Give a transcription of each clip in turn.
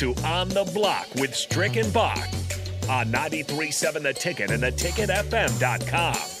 to On the Block with Strick and Bach on 93.7 The Ticket and theticketfm.com.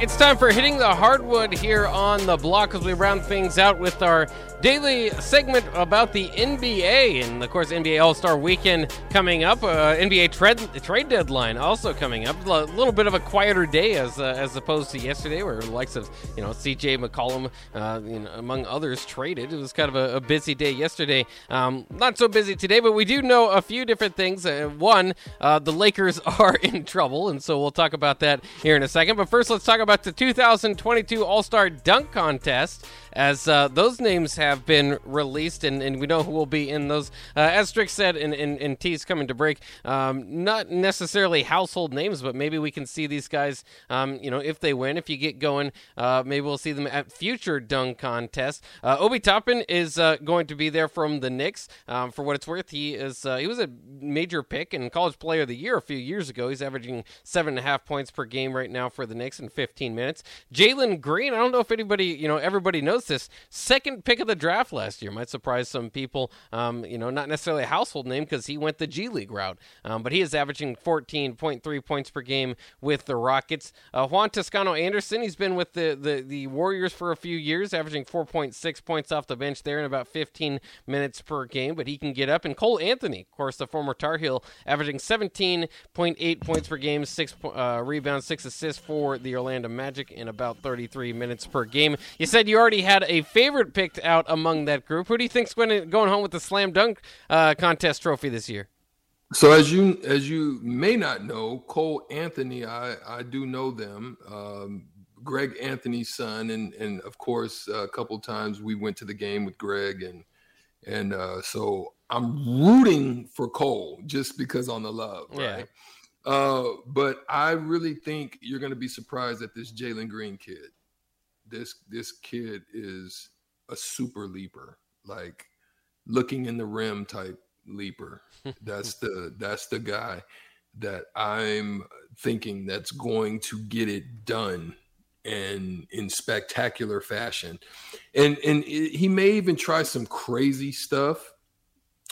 It's time for hitting the hardwood here on the block as we round things out with our daily segment about the NBA and of course NBA All Star Weekend coming up. Uh, NBA trade trade deadline also coming up. A little bit of a quieter day as uh, as opposed to yesterday, where the likes of you know C.J. McCollum, uh, you know, among others, traded. It was kind of a, a busy day yesterday. Um, not so busy today, but we do know a few different things. Uh, one, uh, the Lakers are in trouble, and so we'll talk about that here in a second. But first, let's talk about the 2022 All Star Dunk Contest as uh, those names have been released, and, and we know who will be in those. Uh, as Strick said, in, in, in T's coming to break, um, not necessarily household names, but maybe we can see these guys, um, you know, if they win, if you get going, uh, maybe we'll see them at future dunk contests. Uh, Obi Toppin is uh, going to be there from the Knicks. Um, for what it's worth, he is uh, he was a major pick and college player of the year a few years ago. He's averaging seven and a half points per game right now for the Knicks in 15 minutes. Jalen Green, I don't know if anybody, you know, everybody knows this second pick of the draft last year. Might surprise some people. Um, you know, not necessarily a household name because he went the G League route, um, but he is averaging 14.3 points per game with the Rockets. Uh, Juan Toscano Anderson, he's been with the, the, the Warriors for a few years, averaging 4.6 points off the bench there in about 15 minutes per game, but he can get up. And Cole Anthony, of course, the former Tar Heel, averaging 17.8 points per game, six uh, rebounds, six assists for the Orlando Magic in about 33 minutes per game. You said you already had a favorite picked out among that group. Who do you think's going to going home with the slam dunk uh, contest trophy this year? So as you as you may not know, Cole Anthony, I I do know them. Um, Greg Anthony's son, and and of course a couple times we went to the game with Greg, and and uh, so I'm rooting for Cole just because on the love, right? Yeah. Uh, but I really think you're going to be surprised at this Jalen Green kid this this kid is a super leaper, like looking in the rim type leaper. that's the that's the guy that I'm thinking that's going to get it done and in spectacular fashion. And and it, he may even try some crazy stuff,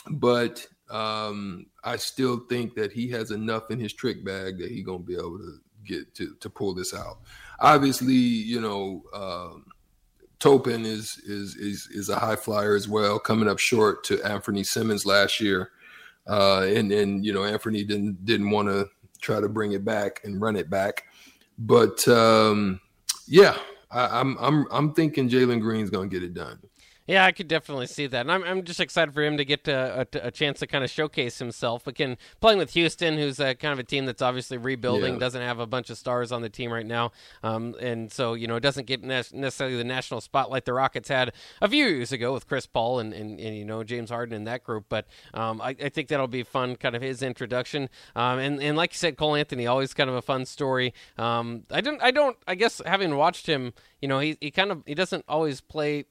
but um, I still think that he has enough in his trick bag that he's gonna be able to get to to pull this out. Obviously, you know, um, Toppin is is is is a high flyer as well, coming up short to Anfernee Simons last year, uh, and and you know Anthony didn't didn't want to try to bring it back and run it back, but um, yeah, I, I'm I'm I'm thinking Jalen Green's gonna get it done. Yeah, I could definitely see that, and I'm I'm just excited for him to get to, a, a, chance to kind of showcase himself. Again, playing with Houston, who's a, kind of a team that's obviously rebuilding, yeah. doesn't have a bunch of stars on the team right now, um, and so you know it doesn't get ne- necessarily the national spotlight the Rockets had a few years ago with Chris Paul and, and, and you know James Harden in that group. But um, I, I, think that'll be fun, kind of his introduction. Um, and and like you said, Cole Anthony, always kind of a fun story. Um, I don't I don't I guess having watched him, you know, he he kind of he doesn't always play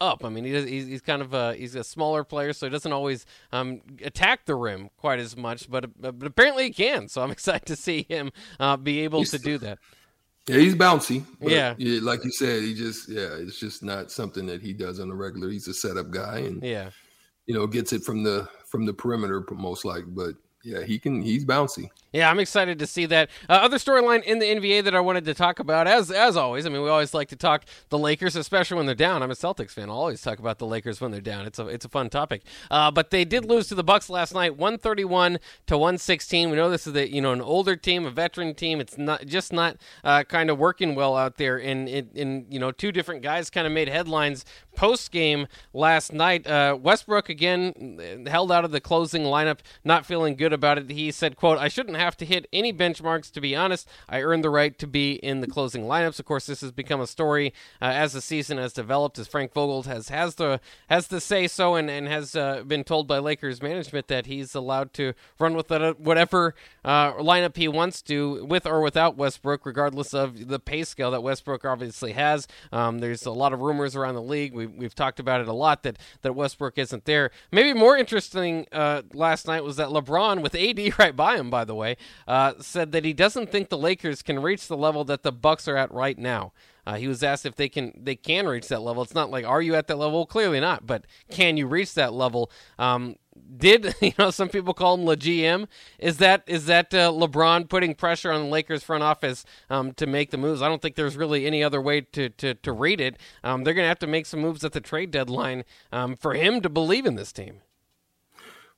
up. I mean, he does, he's, he's kind of a he's a smaller player, so he doesn't always um, attack the rim quite as much. But, but apparently he can. So I'm excited to see him uh, be able he's, to do that. Yeah, he's bouncy. Yeah. yeah, like you said, he just yeah, it's just not something that he does on a regular. He's a setup guy, and yeah, you know, gets it from the from the perimeter most like. But yeah, he can. He's bouncy. Yeah, I'm excited to see that. Uh, other storyline in the NBA that I wanted to talk about, as as always. I mean, we always like to talk the Lakers, especially when they're down. I'm a Celtics fan. I'll always talk about the Lakers when they're down. It's a it's a fun topic. Uh, but they did lose to the Bucks last night, 131 to 116. We know this is the you know an older team, a veteran team. It's not just not uh, kind of working well out there. And in you know two different guys kind of made headlines post game last night. Uh, Westbrook again held out of the closing lineup, not feeling good about it. He said, "quote I shouldn't have." to hit any benchmarks, to be honest. I earned the right to be in the closing lineups. Of course, this has become a story uh, as the season has developed, as Frank Vogel has has the has the say so, and and has uh, been told by Lakers management that he's allowed to run with whatever uh, lineup he wants to, with or without Westbrook, regardless of the pay scale that Westbrook obviously has. Um, there's a lot of rumors around the league. We, we've talked about it a lot that that Westbrook isn't there. Maybe more interesting uh, last night was that LeBron with AD right by him, by the way, uh, said that he doesn't think the Lakers can reach the level that the Bucks are at right now. Uh, he was asked if they can they can reach that level. It's not like are you at that level? Clearly not. But can you reach that level? Um, did you know some people call him the GM? Is that is that uh, LeBron putting pressure on the Lakers front office um, to make the moves? I don't think there's really any other way to to, to read it. Um, they're going to have to make some moves at the trade deadline um, for him to believe in this team.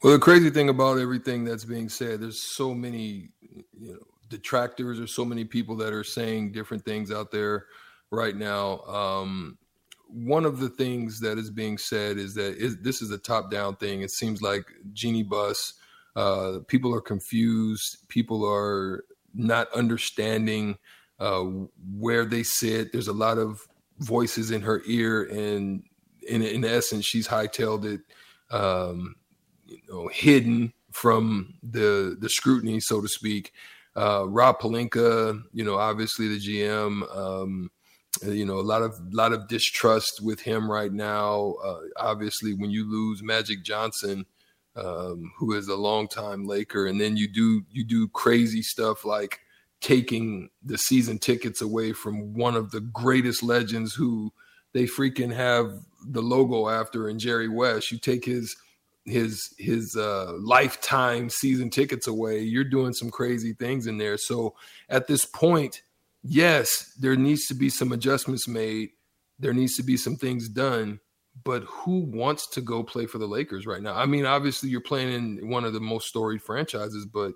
Well, the crazy thing about everything that's being said, there's so many you know detractors or so many people that are saying different things out there right now. Um, one of the things that is being said is that is, this is a top down thing. It seems like Jeanie Buss. Uh, people are confused. People are not understanding uh, where they sit. There's a lot of voices in her ear, and in, in essence, she's hightailed it, um, you know, hidden from the the scrutiny, so to speak. Uh, Rob Pelinka, you know, obviously the GM. Um, uh, you know a lot of lot of distrust with him right now uh, obviously when you lose magic johnson um, who is a longtime laker and then you do you do crazy stuff like taking the season tickets away from one of the greatest legends who they freaking have the logo after in jerry west you take his his his uh, lifetime season tickets away you're doing some crazy things in there so at this point yes, there needs to be some adjustments made. There needs to be some things done. But who wants to go play for the Lakers right now? I mean, obviously, you're playing in one of the most storied franchises, but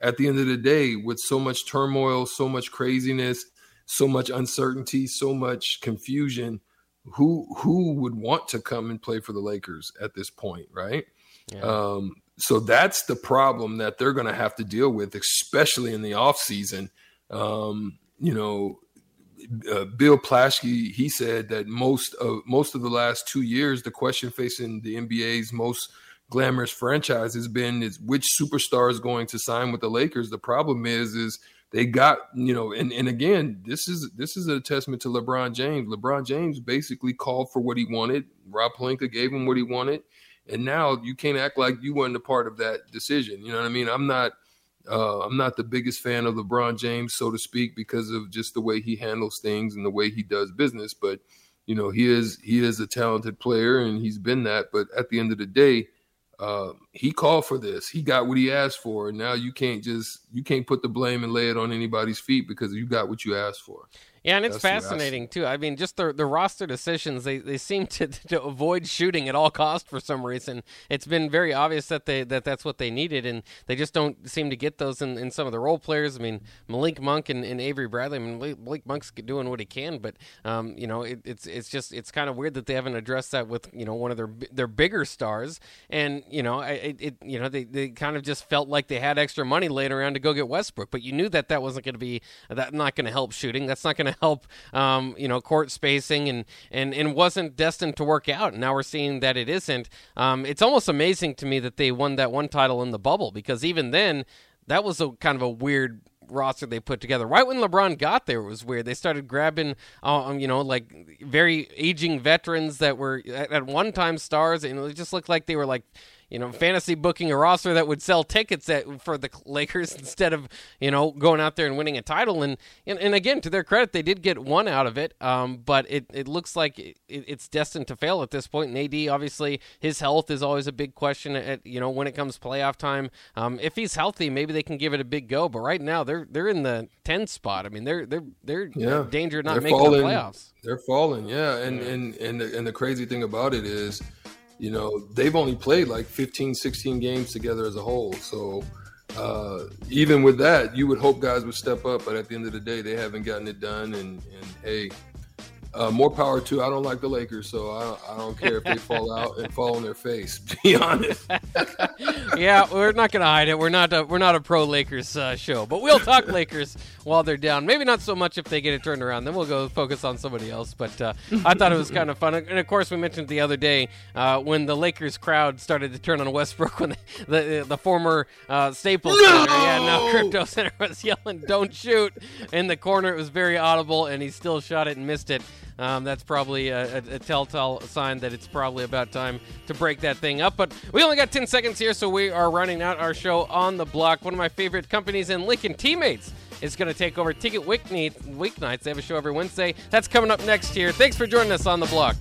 at the end of the day, with so much turmoil, so much craziness, so much uncertainty, so much confusion, who who would want to come and play for the Lakers at this point, right? Yeah. Um, so that's the problem that they're going to have to deal with, especially in the off season. Um, you know, uh, Bill Plaschke, he said that most of most of the last two years, the question facing the NBA's most glamorous franchise has been is which superstar is going to sign with the Lakers. The problem is, is they got you know, and and again, this is this is a testament to LeBron James. LeBron James basically called for what he wanted. Rob Pelinka gave him what he wanted, and now you can't act like you weren't a part of that decision. You know what I mean? I'm not uh, I'm not the biggest fan of LeBron James, so to speak, because of just the way he handles things and the way he does business. But you know, he is he is a talented player, and he's been that. But at the end of the day, uh, he called for this. He got what he asked for, and now you can't just you can't put the blame and lay it on anybody's feet because you got what you asked for. Yeah, and it's fascinating too. I mean, just the the roster decisions they, they seem to, to avoid shooting at all cost for some reason. It's been very obvious that they that that's what they needed, and they just don't seem to get those in, in some of the role players. I mean, Malik Monk and, and Avery Bradley. I mean, Malik Monk's doing what he can, but um, you know, it, it's it's just it's kind of weird that they haven't addressed that with you know one of their their bigger stars, and you know, it, it you know they, they kind of just felt like they had extra money laying around to go get Westbrook, but you knew that that wasn't going to be that not going to help shooting. That's not going to help, um, you know, court spacing, and and and wasn't destined to work out. And now we're seeing that it isn't. Um, it's almost amazing to me that they won that one title in the bubble because even then, that was a kind of a weird roster they put together. Right when LeBron got there, it was weird. They started grabbing, um, you know, like very aging veterans that were at, at one time stars, and it just looked like they were like you know, fantasy booking a roster that would sell tickets at, for the Lakers instead of, you know, going out there and winning a title. And and, and again, to their credit, they did get one out of it. Um, but it, it looks like it, it's destined to fail at this point. And AD, obviously, his health is always a big question. At you know, when it comes playoff time, um, if he's healthy, maybe they can give it a big go. But right now, they're they're in the 10 spot. I mean, they're they're they're yeah. danger not they're making falling, the playoffs. They're falling, yeah. And and and the, and the crazy thing about it is you know they've only played like 15 16 games together as a whole. So uh, even with that you would hope guys would step up but at the end of the day they haven't gotten it done. And and hey uh, more power to. I don't like the Lakers, so I don't, I don't care if they fall out and fall on their face. To be honest. yeah, we're not going to hide it. We're not a, we're not a pro Lakers uh, show, but we'll talk Lakers while they're down. Maybe not so much if they get it turned around. Then we'll go focus on somebody else. But uh, I thought it was kind of fun, and of course we mentioned the other day uh, when the Lakers crowd started to turn on Westbrook when the the, the former uh, Staples no! Center, yeah, now Crypto Center was yelling "Don't shoot" in the corner. It was very audible, and he still shot it and missed it. Um, that's probably a, a, a, telltale sign that it's probably about time to break that thing up. But we only got 10 seconds here, so we are running out our show on the block. One of my favorite companies in Lincoln, Teammates, is going to take over Ticket Weeknights. They have a show every Wednesday. That's coming up next here. Thanks for joining us on the block.